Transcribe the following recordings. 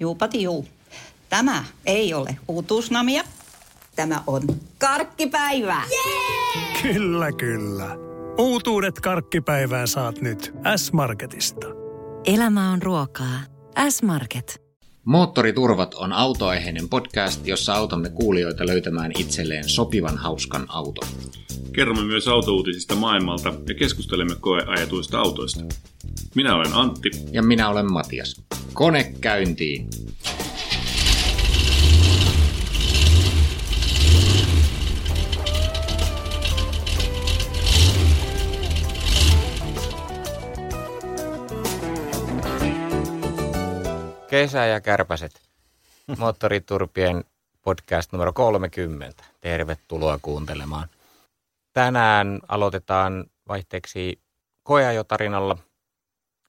Juupati juu. Tämä ei ole uutuusnamia. Tämä on karkkipäivää. Yeah! Kyllä, kyllä. Uutuudet karkkipäivää saat nyt S-Marketista. Elämä on ruokaa. S-Market. Moottoriturvat on autoaiheinen podcast, jossa autamme kuulijoita löytämään itselleen sopivan hauskan auton. Kerromme myös autouutisista maailmalta ja keskustelemme koeajatuista autoista. Minä olen Antti. Ja minä olen Matias. Kone käyntiin! Kesä ja kärpäset. Moottoriturpien podcast numero 30. Tervetuloa kuuntelemaan. Tänään aloitetaan vaihteeksi koeajotarinalla.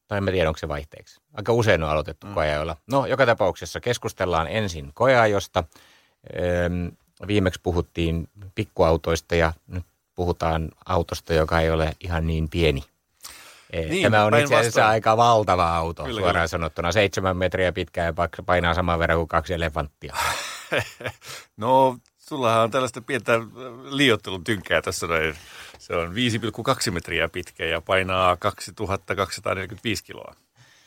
Tai en tiedä, onko se vaihteeksi. Aika usein on aloitettu mm. koeajoilla. No, joka tapauksessa keskustellaan ensin koeajosta. viimeksi puhuttiin pikkuautoista ja nyt puhutaan autosta, joka ei ole ihan niin pieni – niin, Tämä on itse asiassa vastaan. aika valtava auto, kyllä, suoraan kyllä. sanottuna. Seitsemän metriä pitkä ja painaa saman verran kuin kaksi elefanttia. no, sullahan on tällaista pientä liiottelun tynkää tässä näin. Se on 5,2 metriä pitkä ja painaa 2245 kiloa.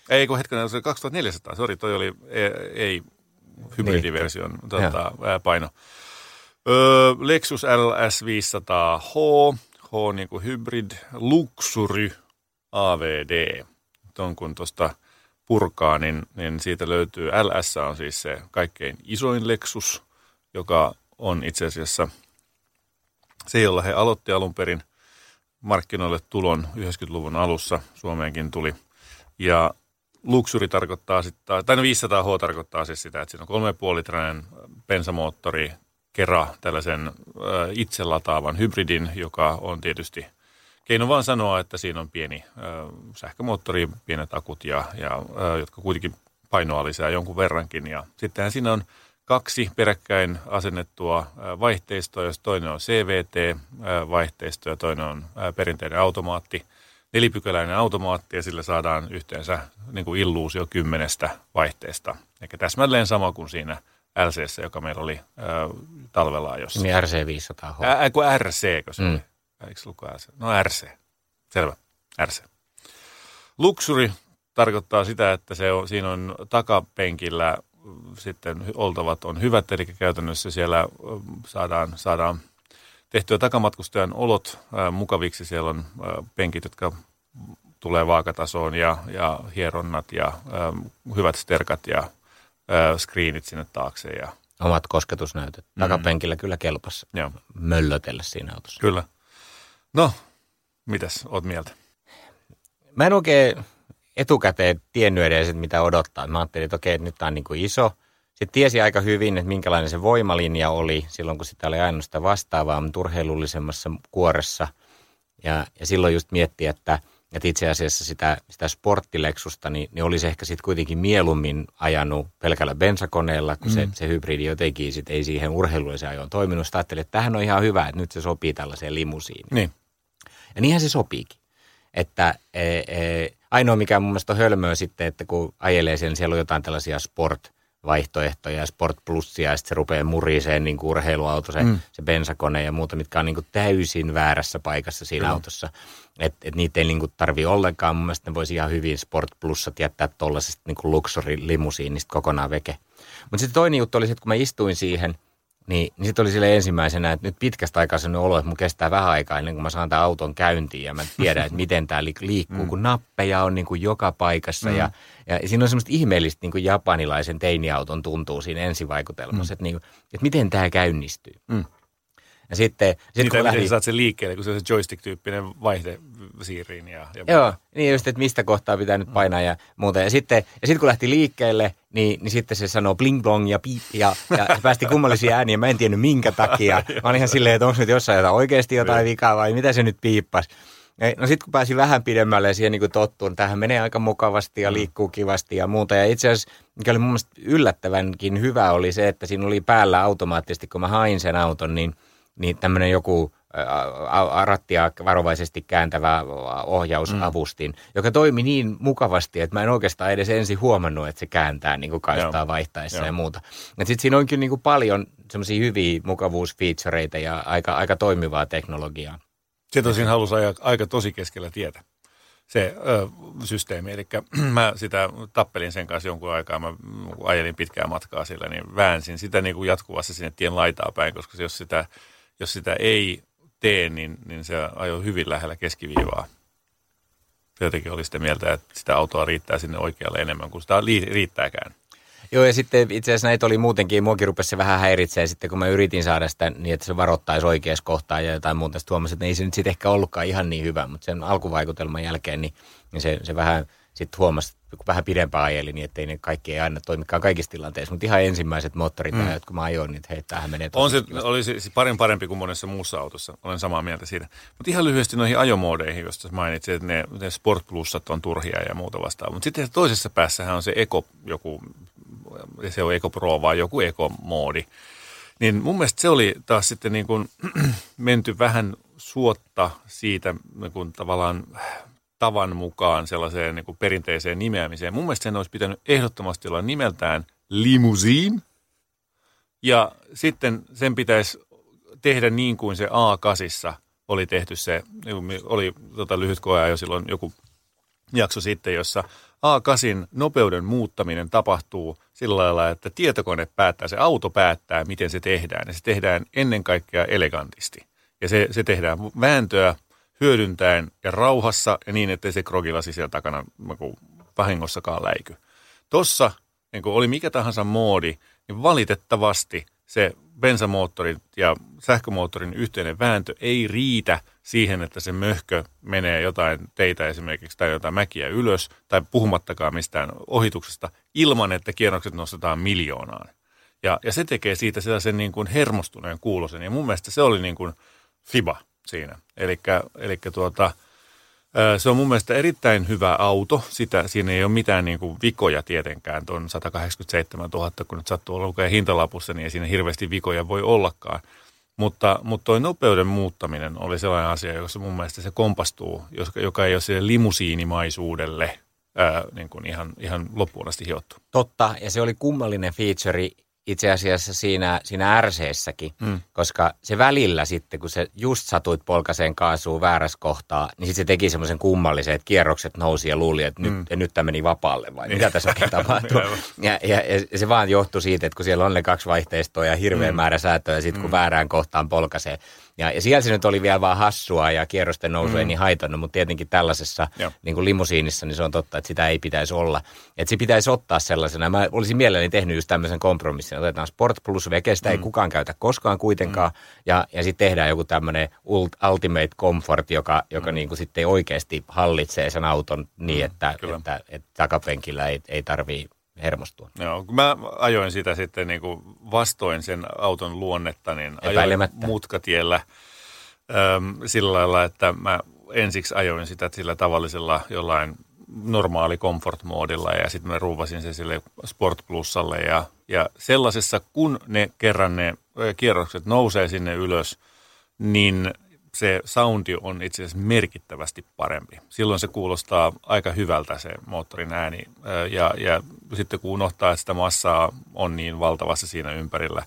Ei, kun hetken, se oli 2400. Sori, toi oli ei, ei hybridiversion niin. tuota, paino. Öö, Lexus LS 500H, H niin kuin hybrid, Luxury AVD. Tuon kun tuosta purkaa, niin, niin siitä löytyy, LS on siis se kaikkein isoin Lexus, joka on itse asiassa se, jolla he aloitti alun perin markkinoille tulon 90-luvun alussa, Suomeenkin tuli. Ja luxuri tarkoittaa sitten, tai no 500H tarkoittaa siis sitä, että siinä on 3,5 litrainen bensamoottori, kera tällaisen itse lataavan hybridin, joka on tietysti – Keino vaan sanoa, että siinä on pieni ö, sähkömoottori, pienet akut, ja, ja, ö, jotka kuitenkin painoa lisää jonkun verrankin. Ja sittenhän siinä on kaksi peräkkäin asennettua vaihteistoa, jos toinen on CVT-vaihteisto ja toinen on perinteinen automaatti. Nelipykäläinen automaatti ja sillä saadaan yhteensä niin kuin illuusio kymmenestä vaihteesta. Eli täsmälleen sama kuin siinä LC, joka meillä oli äh, talvella ajossa. Niin RC500H. Ää, kuin RC, kun se mm. oli. Eikö RC? No RC. Selvä. RC. Luxury tarkoittaa sitä, että se on, siinä on takapenkillä sitten oltavat on hyvät, eli käytännössä siellä saadaan, saadaan tehtyä takamatkustajan olot mukaviksi. Siellä on penkit, jotka tulee vaakatasoon ja, ja hieronnat ja hyvät sterkat ja screenit sinne taakse. Ja... Omat kosketusnäytöt. Mm. Takapenkillä mm. kyllä kelpas Joo. möllötellä siinä autossa. Kyllä. No, mitäs oot mieltä? Mä en oikein etukäteen tiennyt edes, mitä odottaa. Mä ajattelin, että okei, että nyt tämä on niin kuin iso. Sitten tiesi aika hyvin, että minkälainen se voimalinja oli silloin, kun sitä oli ainoastaan vastaavaa, mutta urheilullisemmassa kuoressa. Ja, ja silloin just mietti, että, että itse asiassa sitä, sitä sporttileksusta, niin, niin olisi ehkä sitten kuitenkin mieluummin ajanut pelkällä bensakoneella, kun mm. se, se hybridi jotenkin sit ei siihen urheilulliseen ajoon toiminut. Sitten ajattelin, että tähän on ihan hyvä, että nyt se sopii tällaiseen limusiin. Niin. Ja niinhän se sopiikin. Että e, e, ainoa mikä mun mielestä on hölmöä sitten, että kun ajelee sen, siellä on jotain tällaisia sport vaihtoehtoja, Sport Plusia, ja sitten se rupeaa muriseen niin kuin urheiluauto, se, mm. se bensakone ja muuta, mitkä on niin kuin täysin väärässä paikassa siinä Kyllä. autossa. Että et niitä ei niin kuin tarvi ollenkaan. Mun mielestä ne voisi ihan hyvin Sport Plusat jättää tuollaisesta niin kuin luxuri-limusiinista kokonaan veke. Mutta sitten toinen juttu oli se, että kun mä istuin siihen – niin, niin sitten oli sille ensimmäisenä, että nyt pitkästä aikaa sellainen olo, että mun kestää vähän aikaa ennen kuin mä saan tämän auton käyntiin ja mä tiedän, että miten tämä liikkuu, mm. kun nappeja on niin kuin joka paikassa mm. ja, ja siinä on semmoista ihmeellistä niin kuin japanilaisen teiniauton tuntuu siinä ensivaikutelmassa, mm. että, niin kuin, että miten tämä käynnistyy. Mm. Ja sitten, sitten niin, kun lähti... saat sen liikkeelle, kun se on se joystick-tyyppinen vaihde siiriin. Ja, ja Joo, niin just, että mistä kohtaa pitää nyt painaa ja muuta. Ja sitten, ja sitten kun lähti liikkeelle, niin, niin sitten se sanoo bling blong ja piip ja, ja se päästi kummallisia ääniä. Mä en tiennyt minkä takia. Mä olin ihan silleen, että onko nyt jossain jotain oikeasti jotain vikaa vai mitä se nyt piippas. No sitten kun pääsin vähän pidemmälle ja siihen niin tottuun, tähän menee aika mukavasti ja mm. liikkuu kivasti ja muuta. Ja itse asiassa, mikä oli mun mielestä yllättävänkin hyvä, oli se, että siinä oli päällä automaattisesti, kun mä hain sen auton, niin – niin tämmöinen joku rattia varovaisesti kääntävä ohjausavustin, mm. joka toimi niin mukavasti, että mä en oikeastaan edes ensin huomannut, että se kääntää niin kuin kaistaa Joo. vaihtaessa Joo. ja muuta. Sitten siinä onkin niin kuin paljon semmoisia hyviä mukavuusfeatureita ja aika, aika toimivaa teknologiaa. Se tosin halusi ajaa aika tosi keskellä tietä se ö, systeemi. Eli mä sitä tappelin sen kanssa jonkun aikaa, mä ajelin pitkää matkaa sillä, niin väänsin sitä niin kuin jatkuvasti sinne tien laitaa päin, koska jos sitä, jos sitä ei tee, niin, niin se ajoi hyvin lähellä keskiviivaa. Jotenkin oli sitä mieltä, että sitä autoa riittää sinne oikealle enemmän kuin sitä riittääkään. Joo, ja sitten itse asiassa näitä oli muutenkin, muakin rupesi se vähän häiritsee sitten, kun mä yritin saada sitä niin, että se varoittaisi oikeassa kohtaa ja jotain muuta. Sitten huomasin, että ei se nyt sitten ehkä ollutkaan ihan niin hyvä, mutta sen alkuvaikutelman jälkeen niin, niin se, se vähän sitten huomasi, kun vähän pidempään ajeli, niin ettei ne kaikki ei aina toimikaan kaikissa tilanteissa. Mutta ihan ensimmäiset moottorit, mm. kun mä ajoin, niin hei, tämähän menee On se, oli se parin parempi kuin monessa muussa autossa, olen samaa mieltä siitä. Mutta ihan lyhyesti noihin ajomoodeihin, josta mainitsin, että ne, ne Sport Plusat on turhia ja muuta vastaavaa. Mutta sitten toisessa päässähän on se Eco, joku, se on Eco Pro vai joku Eco-moodi. Niin mun mielestä se oli taas sitten niin kuin menty vähän suotta siitä kuin tavallaan tavan mukaan sellaiseen niin kuin perinteiseen nimeämiseen. Mun mielestä sen olisi pitänyt ehdottomasti olla nimeltään limousine. Ja sitten sen pitäisi tehdä niin kuin se A8 oli tehty se, oli tota, lyhyt koea jo silloin joku jakso sitten, jossa A8 nopeuden muuttaminen tapahtuu sillä lailla, että tietokone päättää, se auto päättää, miten se tehdään. Ja se tehdään ennen kaikkea elegantisti. Ja se, se tehdään vääntöä hyödyntäen ja rauhassa ja niin, ettei se krogilasi siellä takana niin vahingossakaan läiky. Tossa, niin oli mikä tahansa moodi, niin valitettavasti se bensamoottorin ja sähkömoottorin yhteinen vääntö ei riitä siihen, että se möhkö menee jotain teitä esimerkiksi tai jotain mäkiä ylös tai puhumattakaan mistään ohituksesta ilman, että kierrokset nostetaan miljoonaan. Ja, ja se tekee siitä sellaisen niin kuin hermostuneen kuulosen ja mun mielestä se oli niin kuin fiba siinä. Eli tuota, se on mun mielestä erittäin hyvä auto. Sitä, siinä ei ole mitään niin kuin vikoja tietenkään. Tuon 187 000, kun nyt sattuu lukea hintalapussa, niin ei siinä hirveästi vikoja voi ollakaan. Mutta, mutta nopeuden muuttaminen oli sellainen asia, jossa mun mielestä se kompastuu, joka ei ole sille limusiinimaisuudelle ää, niin kuin ihan, ihan loppuun asti hiottu. Totta, ja se oli kummallinen feature itse asiassa siinä, siinä RC-säkin, mm. koska se välillä sitten, kun se just satuit polkaseen kaasuun väärässä kohtaa, niin sitten se teki semmoisen kummallisen, että kierrokset nousi ja luuli, että nyt, mm. ja nyt tämä meni vapaalle vai mitä tässä oikein tapahtuu. ja, ja, ja, se vaan johtui siitä, että kun siellä on ne kaksi vaihteistoa ja hirveä mm. määrä säätöä, ja sitten kun mm. väärään kohtaan polkasee, ja, ja siellä se nyt oli vielä vaan hassua ja kierrosten nousu mm. ei niin haitannut, mutta tietenkin tällaisessa niin kuin limusiinissa niin se on totta, että sitä ei pitäisi olla. Että se pitäisi ottaa sellaisena. Mä olisin mielelläni tehnyt just tämmöisen kompromissin. Otetaan Sport Plus Veke, sitä mm. ei kukaan käytä koskaan kuitenkaan. Mm. Ja, ja sitten tehdään joku tämmöinen Ultimate Comfort, joka, joka mm. niin kuin sitten oikeasti hallitsee sen auton niin, mm, että, että, että takapenkillä ei, ei tarvii hermostua. Joo, kun mä ajoin sitä sitten niin kuin vastoin sen auton luonnetta, niin ajoin mutkatiellä äm, sillä lailla, että mä ensiksi ajoin sitä sillä tavallisella jollain normaali comfort-moodilla ja sitten mä ruuvasin se sille Sport Plusalle ja, ja sellaisessa, kun ne kerran ne kierrokset nousee sinne ylös, niin se soundi on itse asiassa merkittävästi parempi. Silloin se kuulostaa aika hyvältä se moottorin ääni ja, ja sitten kun unohtaa, että sitä massaa on niin valtavassa siinä ympärillä,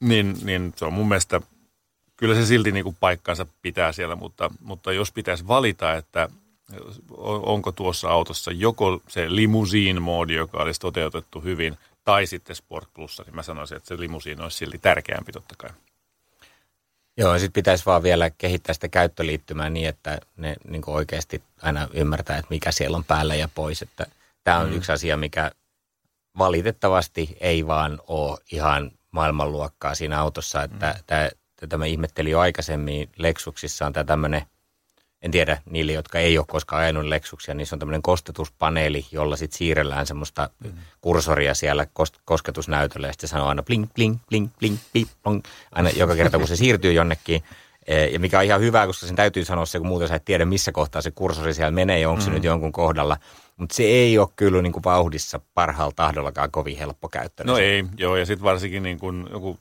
niin, niin se on mun mielestä, kyllä se silti niin kuin paikkansa pitää siellä, mutta, mutta jos pitäisi valita, että onko tuossa autossa joko se limousine-moodi, joka olisi toteutettu hyvin, tai sitten Sport Plus, niin mä sanoisin, että se limusiin olisi silti tärkeämpi totta kai. Joo, sitten pitäisi vaan vielä kehittää sitä käyttöliittymää niin, että ne niin oikeasti aina ymmärtää, että mikä siellä on päällä ja pois. Että tämä on mm. yksi asia, mikä valitettavasti ei vaan ole ihan maailmanluokkaa siinä autossa. Että mm. tämä, tämä ihmetteli jo aikaisemmin Lexuksissa on tämä tämmöinen en tiedä, niille, jotka ei ole koskaan ajanut Lexuksia, niin se on tämmöinen kostetuspaneeli, jolla sitten siirrellään semmoista mm. kursoria siellä kos- kosketusnäytöllä ja sitten sanoo aina bling, bling, bling, bling, bling, bling, aina joka kerta, kun se siirtyy jonnekin. E, ja mikä on ihan hyvä, koska sen täytyy sanoa se, kun muuten sä et tiedä, missä kohtaa se kursori siellä menee ja onko mm. se nyt jonkun kohdalla. Mutta se ei ole kyllä niin kuin vauhdissa parhaalla tahdollakaan kovin helppo käyttää. No ei, joo, ja sitten varsinkin niin kuin joku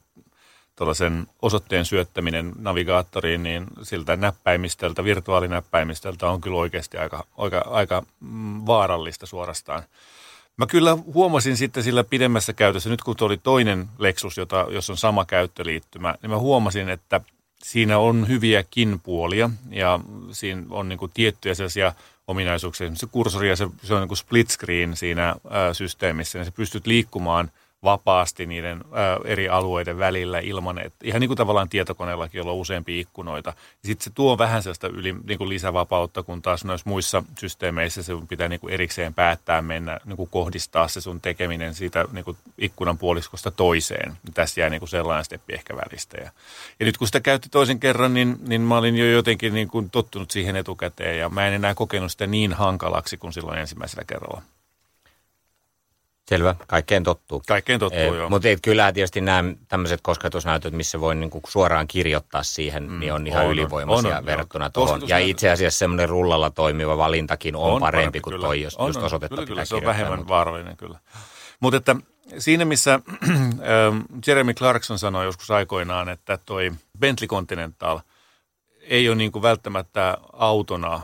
tuollaisen osoitteen syöttäminen navigaattoriin, niin siltä näppäimistöltä, virtuaalinäppäimistöltä on kyllä oikeasti aika, aika, aika mm, vaarallista suorastaan. Mä kyllä huomasin sitten sillä pidemmässä käytössä, nyt kun oli toinen Lexus, jota, jos on sama käyttöliittymä, niin mä huomasin, että siinä on hyviäkin puolia ja siinä on niin kuin tiettyjä sellaisia ominaisuuksia. Se kursori ja se, se on niin kuin split screen siinä ää, systeemissä, niin sä pystyt liikkumaan – vapaasti niiden ö, eri alueiden välillä ilman, että ihan niin kuin tavallaan tietokoneellakin, jolla on useampia ikkunoita. Sitten se tuo vähän sellaista yli, niin kuin lisävapautta, kun taas noissa muissa systeemeissä se pitää niin kuin erikseen päättää mennä, niin kuin kohdistaa se sun tekeminen siitä niin kuin ikkunan puoliskosta toiseen. Tässä jää niin kuin sellainen steppi ehkä välistä. Ja, ja nyt kun sitä käytti toisen kerran, niin, niin mä olin jo jotenkin niin kuin tottunut siihen etukäteen ja mä en enää kokenut sitä niin hankalaksi kuin silloin ensimmäisellä kerralla. Selvä, kaikkeen tottuu. Kaikkeen tottuu, e, joo. Mutta kyllä tietysti nämä tämmöiset kosketusnäytöt, missä voi niinku suoraan kirjoittaa siihen, mm, niin on ihan on, ylivoimaisia on, verrattuna tuohon. Ja itse asiassa semmoinen rullalla toimiva valintakin on, on parempi, parempi kuin kyllä. toi, jos on, just osoitetta kyllä, kyllä, se on vähemmän mutta... vaarallinen kyllä. Mutta että siinä, missä ähm, Jeremy Clarkson sanoi joskus aikoinaan, että toi Bentley Continental ei ole niinku välttämättä autona äh,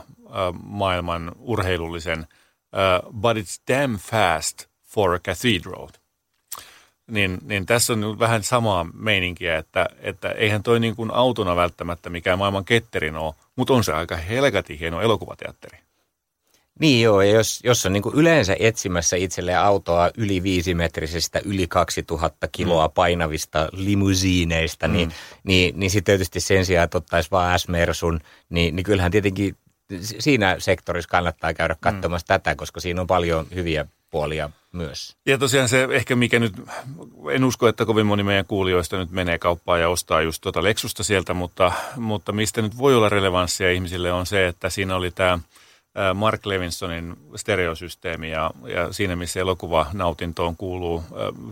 maailman urheilullisen, uh, but it's damn fast – for a cathedral. Niin, niin tässä on vähän samaa meininkiä, että, että eihän toi niin kuin autona välttämättä mikään maailman ketterin ole, mutta on se aika helkati hieno elokuvateatteri. Niin joo, ja jos, jos on niin kuin yleensä etsimässä itselleen autoa yli viisimetrisestä, yli 2000 kiloa mm. painavista limusiineista, niin, mm. niin, niin, niin sitten tietysti sen sijaan, että ottaisi vaan S-Mersun, niin, niin kyllähän tietenkin siinä sektorissa kannattaa käydä mm. katsomassa mm. tätä, koska siinä on paljon hyviä puolia myös. Ja tosiaan se ehkä mikä nyt, en usko, että kovin moni meidän kuulijoista nyt menee kauppaan ja ostaa just tuota Lexusta sieltä, mutta, mutta mistä nyt voi olla relevanssia ihmisille on se, että siinä oli tämä Mark Levinsonin stereosysteemi ja, ja siinä missä nautintoon kuuluu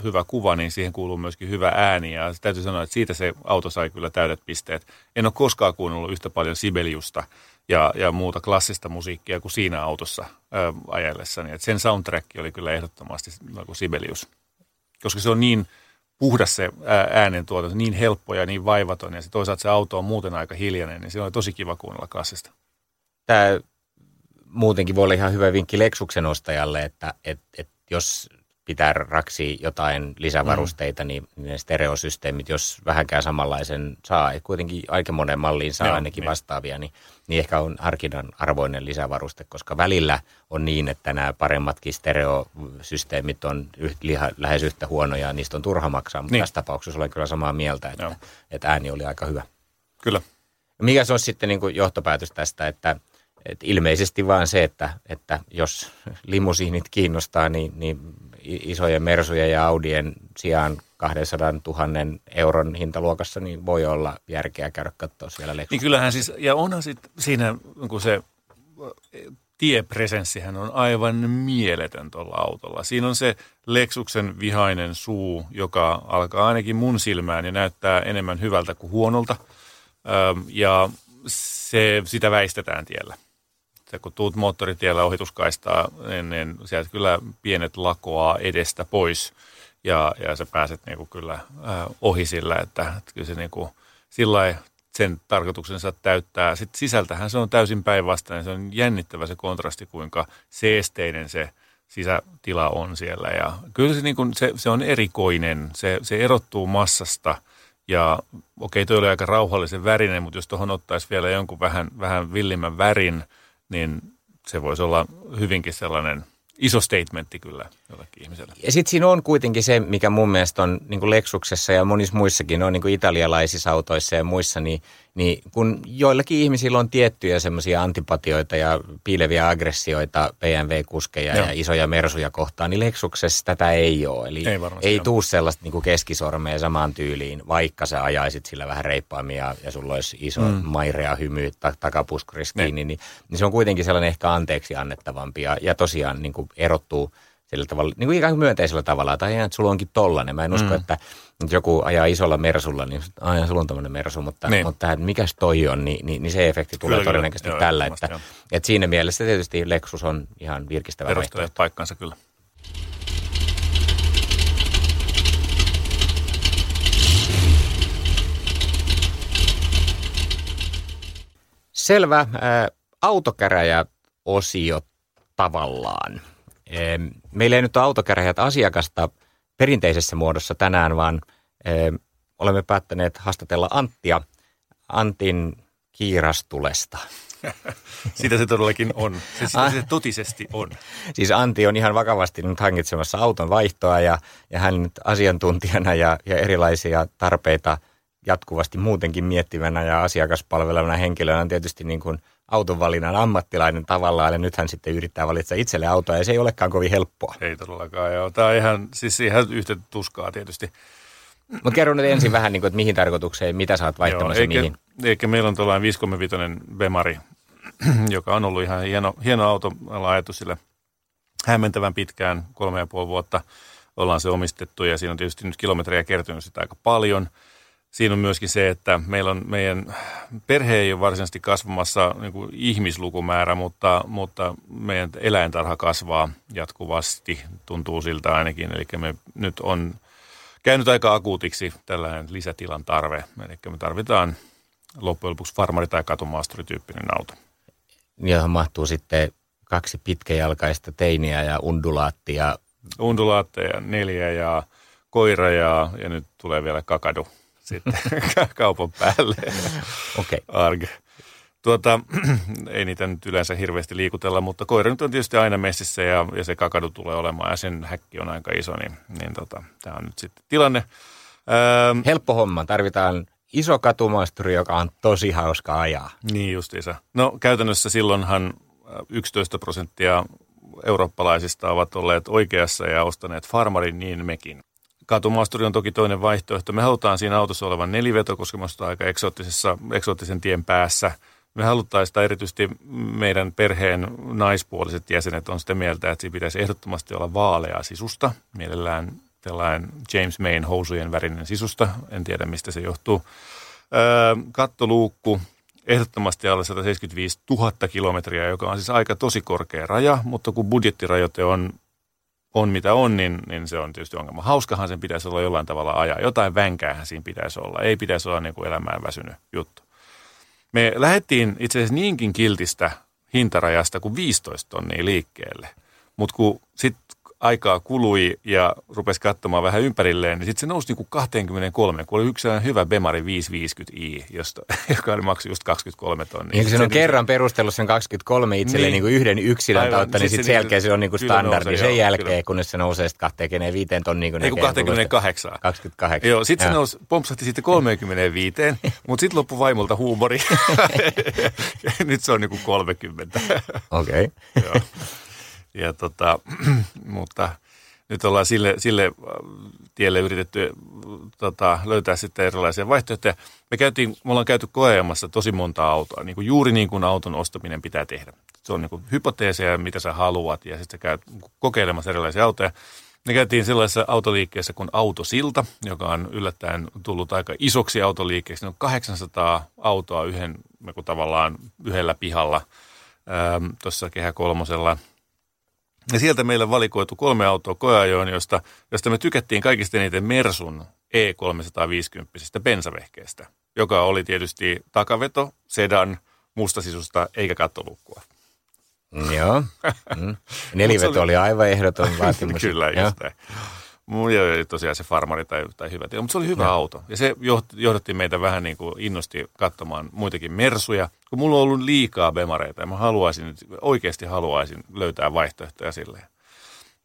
hyvä kuva, niin siihen kuuluu myöskin hyvä ääni ja täytyy sanoa, että siitä se auto sai kyllä täydet pisteet. En ole koskaan kuunnellut yhtä paljon Sibeliusta ja, ja muuta klassista musiikkia kuin siinä autossa ää, ajellessani. Et sen soundtrack oli kyllä ehdottomasti Sibelius, koska se on niin puhdas se äänentuotanto, niin helppo ja niin vaivaton ja se toisaalta se auto on muuten aika hiljainen, niin se on tosi kiva kuunnella klassista. Tämä muutenkin voi olla ihan hyvä vinkki Lexuksen ostajalle, että et, et jos pitää raksia jotain lisävarusteita, mm. niin, ne stereosysteemit, jos vähänkään samanlaisen saa, kuitenkin aika monen malliin saa Joo, ainakin niin. vastaavia, niin, niin ehkä on harkinnan arvoinen lisävaruste, koska välillä on niin, että nämä paremmatkin stereosysteemit on yht, liha, lähes yhtä huonoja, niistä on turha maksaa, mutta niin. tässä tapauksessa olen kyllä samaa mieltä, että, että ääni oli aika hyvä. Kyllä. Mikä se on sitten niin kuin johtopäätös tästä, että, että ilmeisesti vaan se, että, että jos limusiinit kiinnostaa, niin, niin isojen Mersujen ja Audien sijaan 200 000 euron hintaluokassa, niin voi olla järkeä käydä katsoa siellä Lexus. Niin kyllähän siis, ja onhan sitten siinä, kun se tiepresenssihän on aivan mieletön tuolla autolla. Siinä on se Lexuksen vihainen suu, joka alkaa ainakin mun silmään ja näyttää enemmän hyvältä kuin huonolta. Ja se, sitä väistetään tiellä että kun tuut moottoritiellä ohituskaistaa, niin, niin sieltä kyllä pienet lakoaa edestä pois ja, ja sä pääset niin kuin kyllä äh, ohi sillä, että, että kyllä se niin kuin, sillä sen tarkoituksensa täyttää. Sitten sisältähän se on täysin päinvastainen. Se on jännittävä se kontrasti, kuinka seesteinen se sisätila on siellä. Ja kyllä se, niin kuin, se, se on erikoinen. Se, se erottuu massasta. Ja okei, toi oli aika rauhallisen värinen, mutta jos tuohon ottaisi vielä jonkun vähän, vähän villimmän värin – niin se voisi olla hyvinkin sellainen iso statementti kyllä jollekin ihmiselle. Ja sitten siinä on kuitenkin se, mikä mun mielestä on niin Lexuksessa ja monissa muissakin, on niin italialaisissa autoissa ja muissa, niin niin kun joillakin ihmisillä on tiettyjä semmoisia antipatioita ja piileviä aggressioita BMW-kuskeja Joo. ja isoja mersuja kohtaan, niin Lexuksessa tätä ei ole. Eli ei, ei tuu sellaista niin keskisormea samaan tyyliin, vaikka sä ajaisit sillä vähän reippaammin ja, ja sulla olisi iso mm. mairea hymy ta- takapuskurissa kiinni, niin, niin se on kuitenkin sellainen ehkä anteeksi annettavampi ja, ja tosiaan niin erottuu – sillä tavalla, niin kuin ikään kuin myönteisellä tavalla, tai ihan, että sulla onkin tollainen. Mä en usko, mm. että joku ajaa isolla mersulla, niin aina sulla on tämmöinen mersu, mutta, niin. mutta että mikäs toi on, niin, niin, niin se efekti tulee kyllä, todennäköisesti joo, tällä. Joo, että, että siinä mielessä tietysti Lexus on ihan virkistävä Perustelee paikkansa kyllä. Selvä. Äh, autokäräjä osio tavallaan. Meillä ei nyt ole autokäräjät asiakasta perinteisessä muodossa tänään, vaan olemme päättäneet haastatella Anttia Antin kiirastulesta. Sitä se todellakin on. Se, sitä se totisesti on. Siis Antti on ihan vakavasti nyt hankitsemassa auton vaihtoa ja, ja hän nyt asiantuntijana ja, ja erilaisia tarpeita jatkuvasti muutenkin miettivänä ja asiakaspalvelevana henkilönä on tietysti niin kuin autonvalinnan ammattilainen tavallaan ja nyt hän sitten yrittää valita itselle autoa ja se ei olekaan kovin helppoa. Ei todellakaan joo. Tämä on ihan, siis ihan yhtä tuskaa tietysti. Mutta kerro nyt ensin vähän, niin kuin, että mihin tarkoitukseen, mitä sä oot vaihtamassa Joo, eikä, mihin. eikä meillä on tuollainen 535 Bemari, joka on ollut ihan hieno, hieno auto. Ollaan ajettu sille hämmentävän pitkään, kolme ja puoli vuotta ollaan se omistettu ja siinä on tietysti nyt kilometrejä kertynyt sitä aika paljon. Siinä on myöskin se, että meillä on meidän perhe ei ole varsinaisesti kasvamassa niin kuin ihmislukumäärä, mutta, mutta meidän eläintarha kasvaa jatkuvasti, tuntuu siltä ainakin. Eli me nyt on käynyt aika akuutiksi tällainen lisätilan tarve. Eli me tarvitaan loppujen lopuksi farmari- tai katumaasturityyppinen auto. Johon mahtuu sitten kaksi pitkäjalkaista teiniä ja undulaattia. Undulaatteja, neljä ja koira ja, ja nyt tulee vielä kakadu sitten kaupan päälle. Okei. Okay. Tuota, ei niitä nyt yleensä hirveästi liikutella, mutta koira nyt on tietysti aina messissä ja, ja se kakadu tulee olemaan ja sen häkki on aika iso, niin, niin tota, tämä on nyt sitten tilanne. Öö, Helppo homma, tarvitaan iso katumaasturi, joka on tosi hauska ajaa. Niin justiinsa. No käytännössä silloinhan 11 prosenttia eurooppalaisista ovat olleet oikeassa ja ostaneet farmarin, niin mekin. Katumaasturi on toki toinen vaihtoehto. Me halutaan siinä autossa olevan neliveto, koska me aika eksoottisessa, eksoottisen tien päässä. Me halutaan sitä erityisesti meidän perheen naispuoliset jäsenet on sitä mieltä, että siinä pitäisi ehdottomasti olla vaalea sisusta. Mielellään tällainen James Mayn housujen värinen sisusta. En tiedä, mistä se johtuu. Öö, kattoluukku, ehdottomasti alle 175 000 kilometriä, joka on siis aika tosi korkea raja, mutta kun budjettirajoite on on mitä on, niin, niin se on tietysti ongelma. Hauskahan sen pitäisi olla jollain tavalla ajaa. Jotain vänkäähän siinä pitäisi olla. Ei pitäisi olla niin kuin elämään väsynyt juttu. Me lähdettiin itse asiassa niinkin kiltistä hintarajasta kuin 15 tonnia liikkeelle. Mutta kun sitten aikaa kului ja rupesi katsomaan vähän ympärilleen, niin sitten se nousi niin 23, kun oli yksi hyvä Bemari 550i, josta, joka maksoi just 23 tonnia. Niin, se on kerran perustellut sen 23 itselleen niin, niin yhden yksilön Aivan, kautta, niin sitten sit sen jälkeen se on niin kuin standardi. Nousee, sen joo, jälkeen, kyllä. kunnes se nousee sitten 25 tonnia. Kun Ei kun 28. 28. Joo, sitten se nousi, pompsahti sitten 35, mutta sitten loppui vaimolta huumori. Nyt se on niin kuin 30. Okei. Okay ja tota, mutta nyt ollaan sille, sille äh, tielle yritetty tota, löytää sitten erilaisia vaihtoehtoja. Me, käytiin, me ollaan käyty koeajamassa tosi monta autoa, niin kuin juuri niin kuin auton ostaminen pitää tehdä. Se on niin kuin hypoteeseja, mitä sä haluat, ja sitten sä käyt kokeilemassa erilaisia autoja. Me käytiin sellaisessa autoliikkeessä kuin Autosilta, joka on yllättäen tullut aika isoksi autoliikkeeksi. Ne on 800 autoa yhden, niin tavallaan yhdellä pihalla ähm, tuossa Kehä Kolmosella – ja sieltä meille valikoitu kolme autoa koeajoon, josta, josta me tykättiin kaikista eniten Mersun E350 bensavehkeestä, joka oli tietysti takaveto, sedan, mustasisusta eikä kattolukkua. Joo. Mm. Neliveto oli, aivan ehdoton vaatimus. Kyllä, just näin. Mulla oli tosiaan se farmari tai, tai hyvä tila, mutta se oli hyvä ja. auto. Ja se johdatti meitä vähän niin kuin innosti katsomaan muitakin mersuja, kun mulla on ollut liikaa bemareita ja mä haluaisin, oikeasti haluaisin löytää vaihtoehtoja silleen.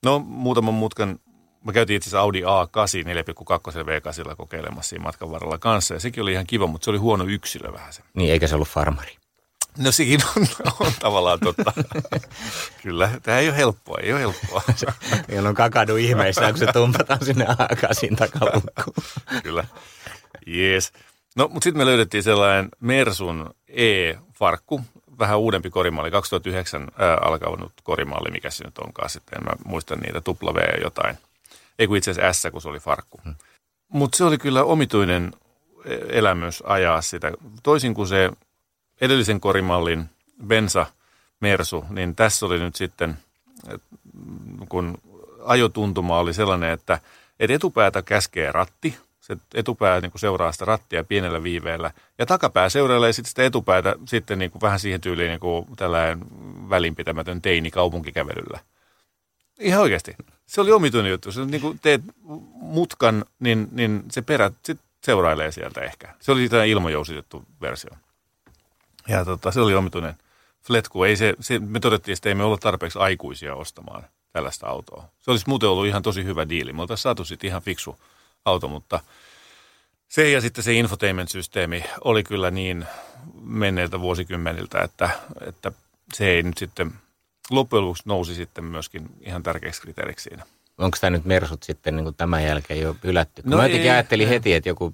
No muutaman mutkan, mä käytiin itse asiassa Audi A8 4,2 V8 kokeilemassa siinä matkan varrella kanssa ja sekin oli ihan kiva, mutta se oli huono yksilö vähän se. Niin, eikä se ollut farmari. No sekin on, on tavallaan totta. Kyllä, tämä ei ole helppoa, ei ole helppoa. Meillä on kakadu ihmeissä, kun se tumpataan sinne akasin takalukkuun. Kyllä, jees. No, mutta sitten me löydettiin sellainen Mersun E-farkku, vähän uudempi korimalli, 2009 ää, alkanut korimalli, mikä se nyt onkaan sitten, en mä muista niitä, tupla V jotain. Ei kun itse asiassa S, kun se oli farkku. Hmm. Mutta se oli kyllä omituinen elämys ajaa sitä. Toisin kuin se edellisen korimallin bensa Mersu, niin tässä oli nyt sitten, kun ajotuntuma oli sellainen, että, että etupäätä käskee ratti, Se etupää niin kuin seuraa sitä rattia pienellä viiveellä. Ja takapää seurailee sitten sitä etupäätä sitten niin kuin vähän siihen tyyliin niin kuin tällainen välinpitämätön teini kaupunkikävelyllä. Ihan oikeasti. Se oli omituinen juttu. Se, niin kuin teet mutkan, niin, niin se perä sit seurailee sieltä ehkä. Se oli tämä ilmajousitettu versio. Ja tota, se oli omituinen fletku. Ei se, se, me todettiin, että ei me olla tarpeeksi aikuisia ostamaan tällaista autoa. Se olisi muuten ollut ihan tosi hyvä diili. Me oltaisiin saatu sitten ihan fiksu auto, mutta se ja sitten se infotainment-systeemi oli kyllä niin menneiltä vuosikymmeniltä, että, että se ei nyt sitten loppujen lopuksi nousi sitten myöskin ihan tärkeäksi kriteeriksi siinä. Onko tämä nyt Mersut sitten niin tämän jälkeen jo hylätty? No mä ei, jotenkin ajattelin ei. heti, että joku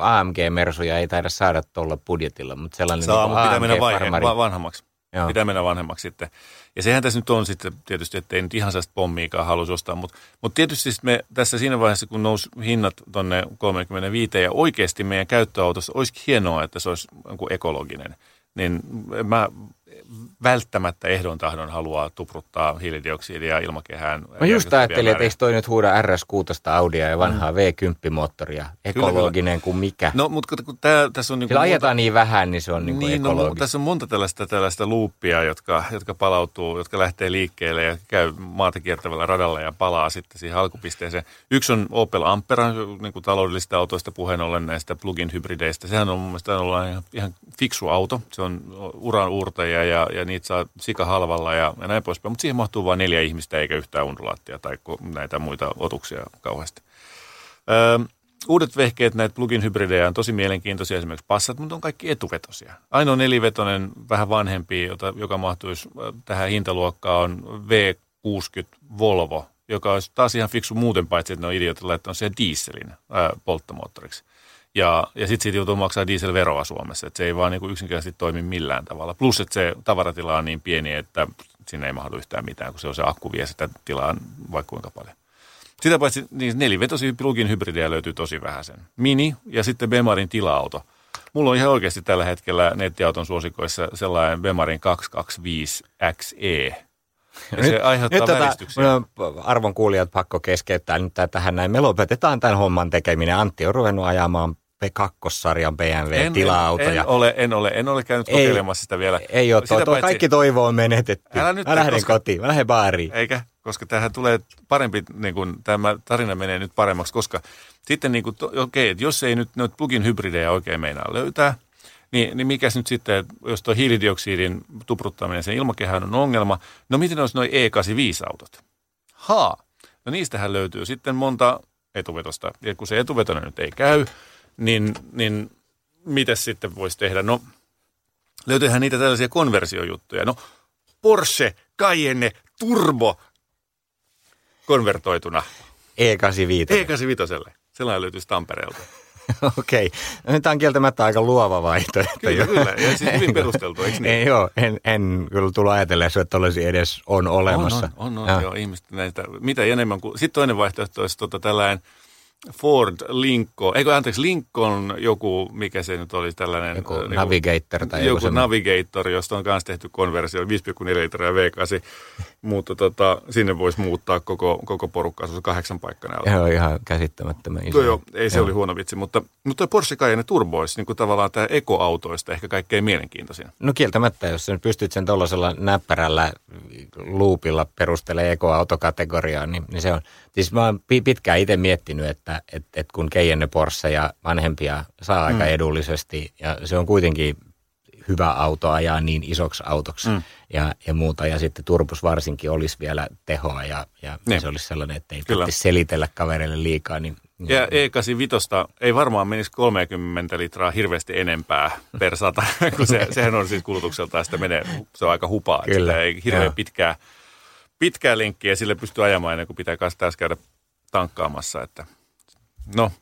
AMG-mersuja ei taida saada tuolla budjetilla, mutta sellainen Saa, niin mutta pitää mennä vaihe, vanhemmaksi. Joo. Pitää mennä vanhemmaksi sitten. Ja sehän tässä nyt on sitten tietysti, että ei nyt ihan sellaista pommiikaan halusi ostaa, mutta, mutta tietysti me tässä siinä vaiheessa, kun nousi hinnat tonne 35 ja oikeasti meidän käyttöautossa olisi hienoa, että se olisi joku ekologinen, niin mä välttämättä ehdon tahdon haluaa tupruttaa hiilidioksidia ilmakehään. Mä just ajattelin, että eikö toi nyt huuda RS6 Audia ja vanhaa V10-moottoria. Ekologinen kuin mikä. No, mutta kun tää, tässä on... Niin Sillä ajetaan niin vähän, niin se on niin kuin Niin, no, mu- ekologista. tässä on monta tällaista, tällaista luuppia, jotka, jotka palautuu, jotka lähtee liikkeelle ja käy maata kiertävällä radalla ja palaa sitten siihen alkupisteeseen. Yksi on Opel Ampera, niin kuin taloudellisista autoista puheen ollen näistä plug-in hybrideistä. Sehän on mun mielestä ihan, ihan fiksu auto. Se on uran uurtaja ja, ja niitä saa sika halvalla ja, ja näin poispäin. Mutta siihen mahtuu vain neljä ihmistä eikä yhtään undulaattia tai näitä muita otuksia kauheasti. Öö, uudet vehkeet, näitä plugin hybridejä on tosi mielenkiintoisia, esimerkiksi passat, mutta on kaikki etuvetosia. Ainoa nelivetoinen, vähän vanhempi, jota, joka mahtuisi tähän hintaluokkaan, on V60 Volvo, joka olisi taas ihan fiksu muuten, paitsi että ne on idiotit laittanut siihen dieselin ää, polttomoottoriksi. Ja, ja sitten siitä joutuu maksaa dieselveroa Suomessa, että se ei vaan niin kuin yksinkertaisesti toimi millään tavalla. Plus, että se tavaratila on niin pieni, että sinne ei mahdu yhtään mitään, kun se on se akku vie sitä tilaa vaikka kuinka paljon. Sitä paitsi niin nelivetosia plugin hybridejä löytyy tosi vähän sen. Mini ja sitten Bemarin tila-auto. Mulla on ihan oikeasti tällä hetkellä nettiauton suosikoissa sellainen Bemarin 225 XE. Ja se aiheuttaa nyt tota, arvon kuulijat pakko keskeyttää nyt tähän näin. Me lopetetaan tämän homman tekeminen. Antti on ruvennut ajamaan P2-sarjan BMW-tila-autoja. En, ole, en, ole, en ole käynyt Ei- kokeilemassa sitä vielä. Ei ole, Sitä tuo, paitsi- kaikki toivo on menetetty. Älä nyt, mä lähden koska- kotiin, mä lähden baariin. Eikä, koska tähän tulee parempi, niin kuin, tämä tarina menee nyt paremmaksi, koska sitten niin kuin, okei, että jos ei nyt noita plugin hybridejä oikein meinaa löytää, niin, niin mikäs nyt sitten, jos tuo hiilidioksidin tupruttaminen sen ilmakehään on ongelma, no miten olisi noin E85-autot? Haa, no niistähän löytyy sitten monta etuvetosta, ja kun se etuvetonen nyt ei käy, niin, niin mitäs sitten voisi tehdä? No, löytyyhän niitä tällaisia konversiojuttuja. No, Porsche Cayenne Turbo konvertoituna E85. E85. Sellainen löytyisi Tampereelta. Okei. Nyt Tämä on kieltämättä aika luova vaihtoehto. Kyllä, kyllä. Ja siis hyvin perusteltu, eikö niin? Ei joo, en, en kyllä tullut ajatelleeksi, että olisi edes on olemassa. On, on, on joo. joo, ihmiset näitä, mitä enemmän kuin, sitten toinen vaihtoehto olisi tota tällainen Ford Lincoln, eikö anteeksi, Lincoln joku, mikä se nyt oli tällainen. Joku niinku- Navigator tai joku joku. Navigator, josta on myös tehty konversio, 5,4 litraa V8, mutta tota, sinne voisi muuttaa koko, koko porukka, se on kahdeksan paikkana on ihan käsittämättömän iso. Joo, joo, ei se Joo. oli huono vitsi, mutta, mutta Porsche Cayenne Turbo olisi niin kuin tavallaan tämä ekoautoista ehkä kaikkein mielenkiintoisin. No kieltämättä, jos sä nyt pystyt sen tuollaisella näppärällä luupilla perustelee ekoautokategoriaan, niin, niin se on. Siis mä oon pi- pitkään itse miettinyt, että et, et kun Cayenne Porsche ja vanhempia saa aika Mm. edullisesti, ja se on kuitenkin hyvä auto ajaa niin isoksi autoksi mm. ja, ja muuta. Ja sitten turbus varsinkin olisi vielä tehoa ja, ja Niin. se olisi sellainen, että ei tarvitse selitellä kavereille liikaa. Niin, niin Ja E85 ei varmaan menisi 30 litraa hirveästi enempää per sata, kun se, sehän on siis kulutukseltaan sitä menee, se on aika hupaa. että Kyllä, Sitä ei hirveän joo. pitkää, pitkää linkkiä sille pystyy ajamaan ennen kuin pitää kanssa taas käydä tankkaamassa. Että. No,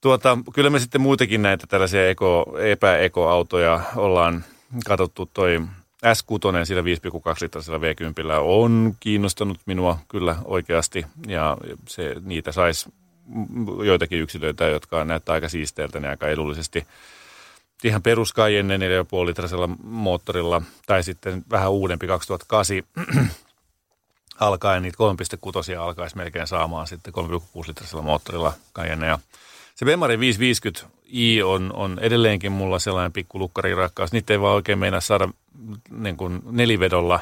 tuota, kyllä me sitten muitakin näitä tällaisia eko, epäekoautoja ollaan katsottu toi S6 sillä 5,2 litrasella V10 on kiinnostanut minua kyllä oikeasti ja se, niitä saisi joitakin yksilöitä, jotka näyttää aika siisteiltä ja aika edullisesti ihan perus Cayenne 4,5 litrasella moottorilla tai sitten vähän uudempi 2008 alkaen niitä 3,6 alkaisi melkein saamaan sitten 3,6 litrasella moottorilla Cayenne ja Se Bemari 550i on, on edelleenkin mulla sellainen pikku lukkarirakkaus. Niitä ei vaan oikein meinaa saada niin kuin nelivedolla.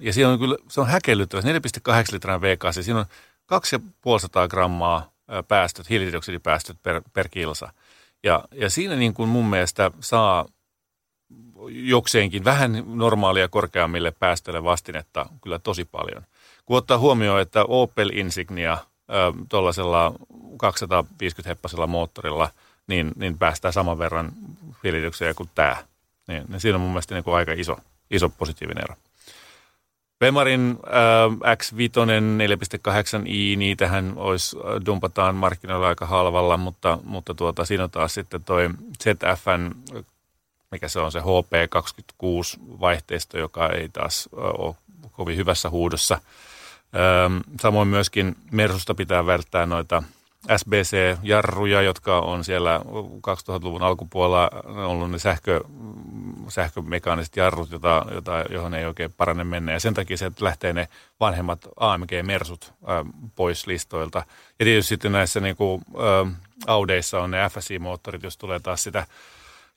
Ja siinä on kyllä, se on häkellyttävä. 4,8 litran V8. Siinä on 250 grammaa päästöt, hiilidioksidipäästöt per, per kilsa. Ja, ja siinä niin kuin mun mielestä saa jokseenkin vähän normaalia korkeammille päästöille vastinetta kyllä tosi paljon. Kun ottaa huomioon, että Opel Insignia tuollaisella 250 heppasella moottorilla, niin, niin päästään saman verran hiilidioksidia kuin tämä. Niin, niin siinä on mun mielestä niin kuin aika iso, iso positiivinen ero. Bemarin äh, X5 4.8i, niitähän olisi, dumpataan markkinoilla aika halvalla, mutta, mutta tuota, siinä on taas sitten toi ZFn, mikä se on se HP26-vaihteisto, joka ei taas ole kovin hyvässä huudossa. Samoin myöskin Mersusta pitää välttää noita SBC-jarruja, jotka on siellä 2000-luvun alkupuolella ollut ne sähkö, sähkömekaaniset jarrut, jota, jota, johon ei oikein parane mennä. Ja sen takia se lähtee ne vanhemmat AMG-mersut pois listoilta. Ja tietysti sitten näissä niin kuin, ää, Audeissa on ne FSI-moottorit, jos tulee taas sitä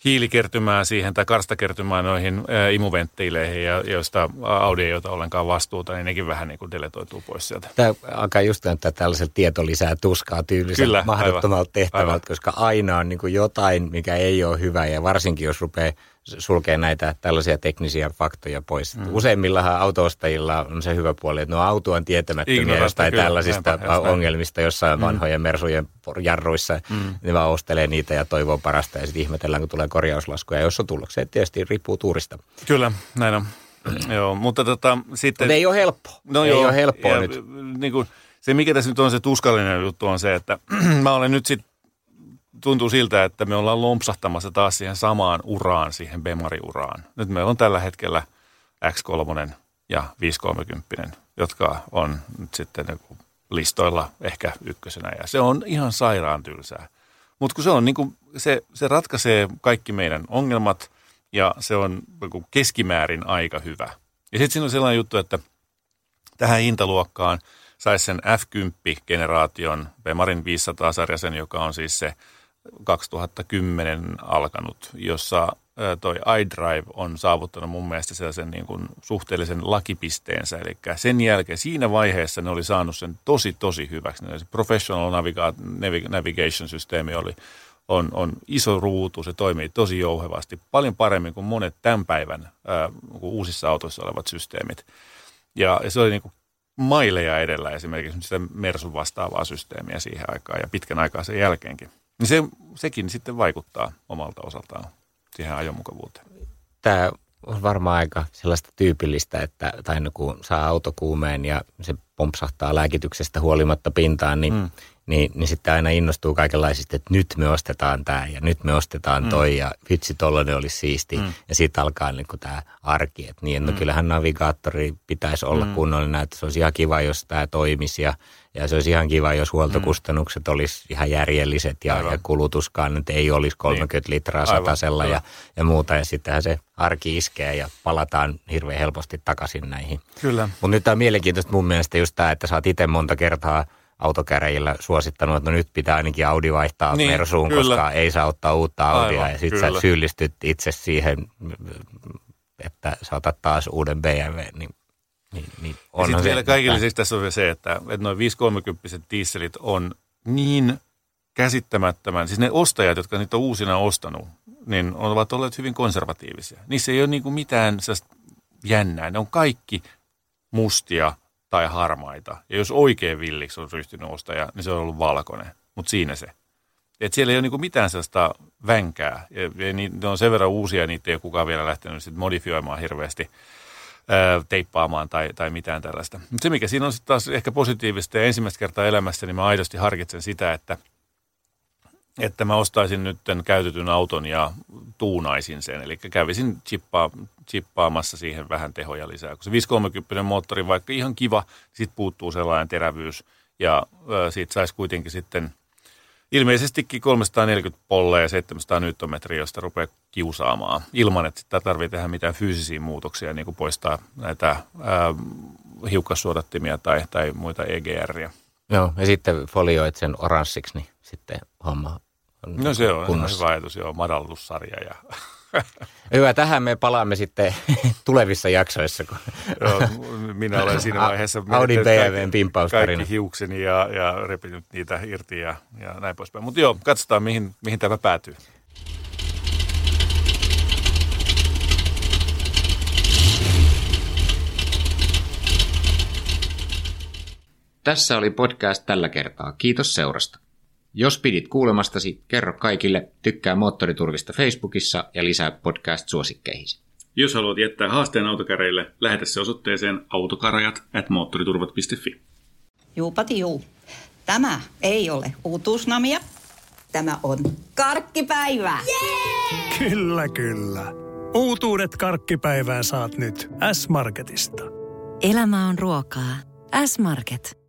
hiilikertymää siihen tai karstakertymää noihin ää, imuventtiileihin, ja joista Audi ei ota ollenkaan vastuuta, niin nekin vähän niin kuin deletoituu pois sieltä. Tämä alkaa just näyttää tällaiselta tieto lisää tuskaa tyylisen Kyllä, mahdottomalta aivan, tehtävältä, aivan. koska aina on niin kuin jotain, mikä ei ole hyvä ja varsinkin jos rupeaa sulkee näitä tällaisia teknisiä faktoja pois. Mm. Useimmillahan autoostajilla on se hyvä puoli, että auto on tietämättömiä Ignorasta, jostain kyllä, tällaisista näinpä, ongelmista jossain mm. vanhojen mersujen jarruissa. Mm. Ne vaan ostelee niitä ja toivoo parasta ja sitten ihmetellään, kun tulee korjauslaskuja. Jos on tullut, se tietysti riippuu tuurista. Kyllä, näin on. joo, mutta tota, sitten... Mutta ei ole helppoa. No ei joo, ole helppoa ja, nyt. Niin kuin, se, mikä tässä nyt on se tuskallinen juttu, on se, että mä olen nyt sitten tuntuu siltä, että me ollaan lompsahtamassa taas siihen samaan uraan, siihen Bemari-uraan. Nyt meillä on tällä hetkellä X3 ja 530, jotka on nyt sitten listoilla ehkä ykkösenä. Ja se on ihan sairaan tylsää. Mutta kun se on niin kuin, se, se ratkaisee kaikki meidän ongelmat ja se on niinku keskimäärin aika hyvä. Ja sitten siinä on sellainen juttu, että tähän hintaluokkaan saisi sen F10-generaation Bemarin 500-sarjasen, joka on siis se 2010 alkanut, jossa toi iDrive on saavuttanut mun mielestä sellaisen niin kuin suhteellisen lakipisteensä. Eli sen jälkeen siinä vaiheessa ne oli saanut sen tosi, tosi hyväksi. Se Professional Naviga- Navi- Navigation-systeemi oli, on, on iso ruutu, se toimii tosi jouhevasti, paljon paremmin kuin monet tämän päivän ää, uusissa autoissa olevat systeemit. Ja, ja se oli niin kuin maileja edellä esimerkiksi sitä Mersun vastaavaa systeemiä siihen aikaan ja pitkän aikaa sen jälkeenkin. Niin se, sekin sitten vaikuttaa omalta osaltaan siihen ajomukavuuteen. Tämä on varmaan aika sellaista tyypillistä, että tai aina kun saa autokuumeen ja se pompsahtaa lääkityksestä huolimatta pintaan, niin, mm. Niin, niin sitten aina innostuu kaikenlaisista, että nyt me ostetaan tämä ja nyt me ostetaan toi ja vitsi tollainen olisi siisti. Mm. Ja siitä alkaa niin tämä arki, että niin, no mm. kyllähän navigaattori pitäisi olla mm. kunnollinen, että se olisi ihan kiva, jos tämä toimisi ja, ja se olisi ihan kiva, jos huoltokustannukset mm. olisi ihan järjelliset ja, ja kulutuskaan nyt ei olisi 30 niin. litraa satasella ja, ja muuta. Ja sittenhän se arki iskee ja palataan hirveän helposti takaisin näihin. Kyllä. Mutta nyt tämä on mielenkiintoista mun mielestä just tämä, että sä oot itse monta kertaa autokäräjillä suosittanut, että no nyt pitää ainakin Audi vaihtaa Niin, Mersuun, kyllä. koska ei saa ottaa uutta Audia. Aivan, ja sitten sä syyllistyt itse siihen, että sä otat taas uuden BMW, niin, niin, niin onhan sitten vielä kaikille lisäksi tässä on vielä se, että, että noin 530 dieselit on niin käsittämättömän, siis ne ostajat, jotka niitä on uusina ostanut, niin ovat olleet hyvin konservatiivisia. Niissä ei ole niin kuin mitään jännää. Ne on kaikki mustia tai harmaita. Ja jos oikein villiksi on ryhtynyt ostaja, niin se on ollut valkoinen. Mutta siinä se. Et siellä ei ole niinku mitään sellaista vänkää. Ja, ja ni- ne on sen verran uusia, niitä ei ole kukaan vielä lähtenyt sit modifioimaan hirveästi, ää, teippaamaan tai, tai mitään tällaista. Mutta se, mikä siinä on sitten taas ehkä positiivista ja ensimmäistä kertaa elämässä, niin mä aidosti harkitsen sitä, että, että mä ostaisin nyt tämän käytetyn auton ja tuunaisin sen. Eli kävisin chippaa, chippaamassa siihen vähän tehoja lisää. Kun se 530 moottori, vaikka ihan kiva, siitä puuttuu sellainen terävyys ja ö, siitä saisi kuitenkin sitten ilmeisestikin 340 polleja ja 700 newtonmetriä, josta rupeaa kiusaamaan ilman, että sitä tarvitsee tehdä mitään fyysisiä muutoksia, niin kuin poistaa näitä ää, hiukkassuodattimia tai, tai muita EGRiä. Joo, ja sitten folioit sen oranssiksi, niin sitten homma on No se on kunnossa. hyvä ajatus, joo, madallussarja ja Hyvä, tähän me palaamme sitten tulevissa jaksoissa. Kun joo, minä olen siinä vaiheessa Audin menettänyt BMWn pimppaustarina. kaikki hiukseni ja, ja repinyt niitä irti ja, ja näin poispäin. Mutta joo, katsotaan mihin, mihin tämä päätyy. Tässä oli podcast tällä kertaa. Kiitos seurasta. Jos pidit kuulemastasi, kerro kaikille, tykkää Moottoriturvista Facebookissa ja lisää podcast-suosikkeihisi. Jos haluat jättää haasteen autokäreille, lähetä se osoitteeseen autokarajat at moottoriturvat.fi. Juupati juu. Tämä ei ole uutuusnamia. Tämä on karkkipäivää. Kyllä, kyllä. Uutuudet karkkipäivään saat nyt S-Marketista. Elämä on ruokaa. S-Market.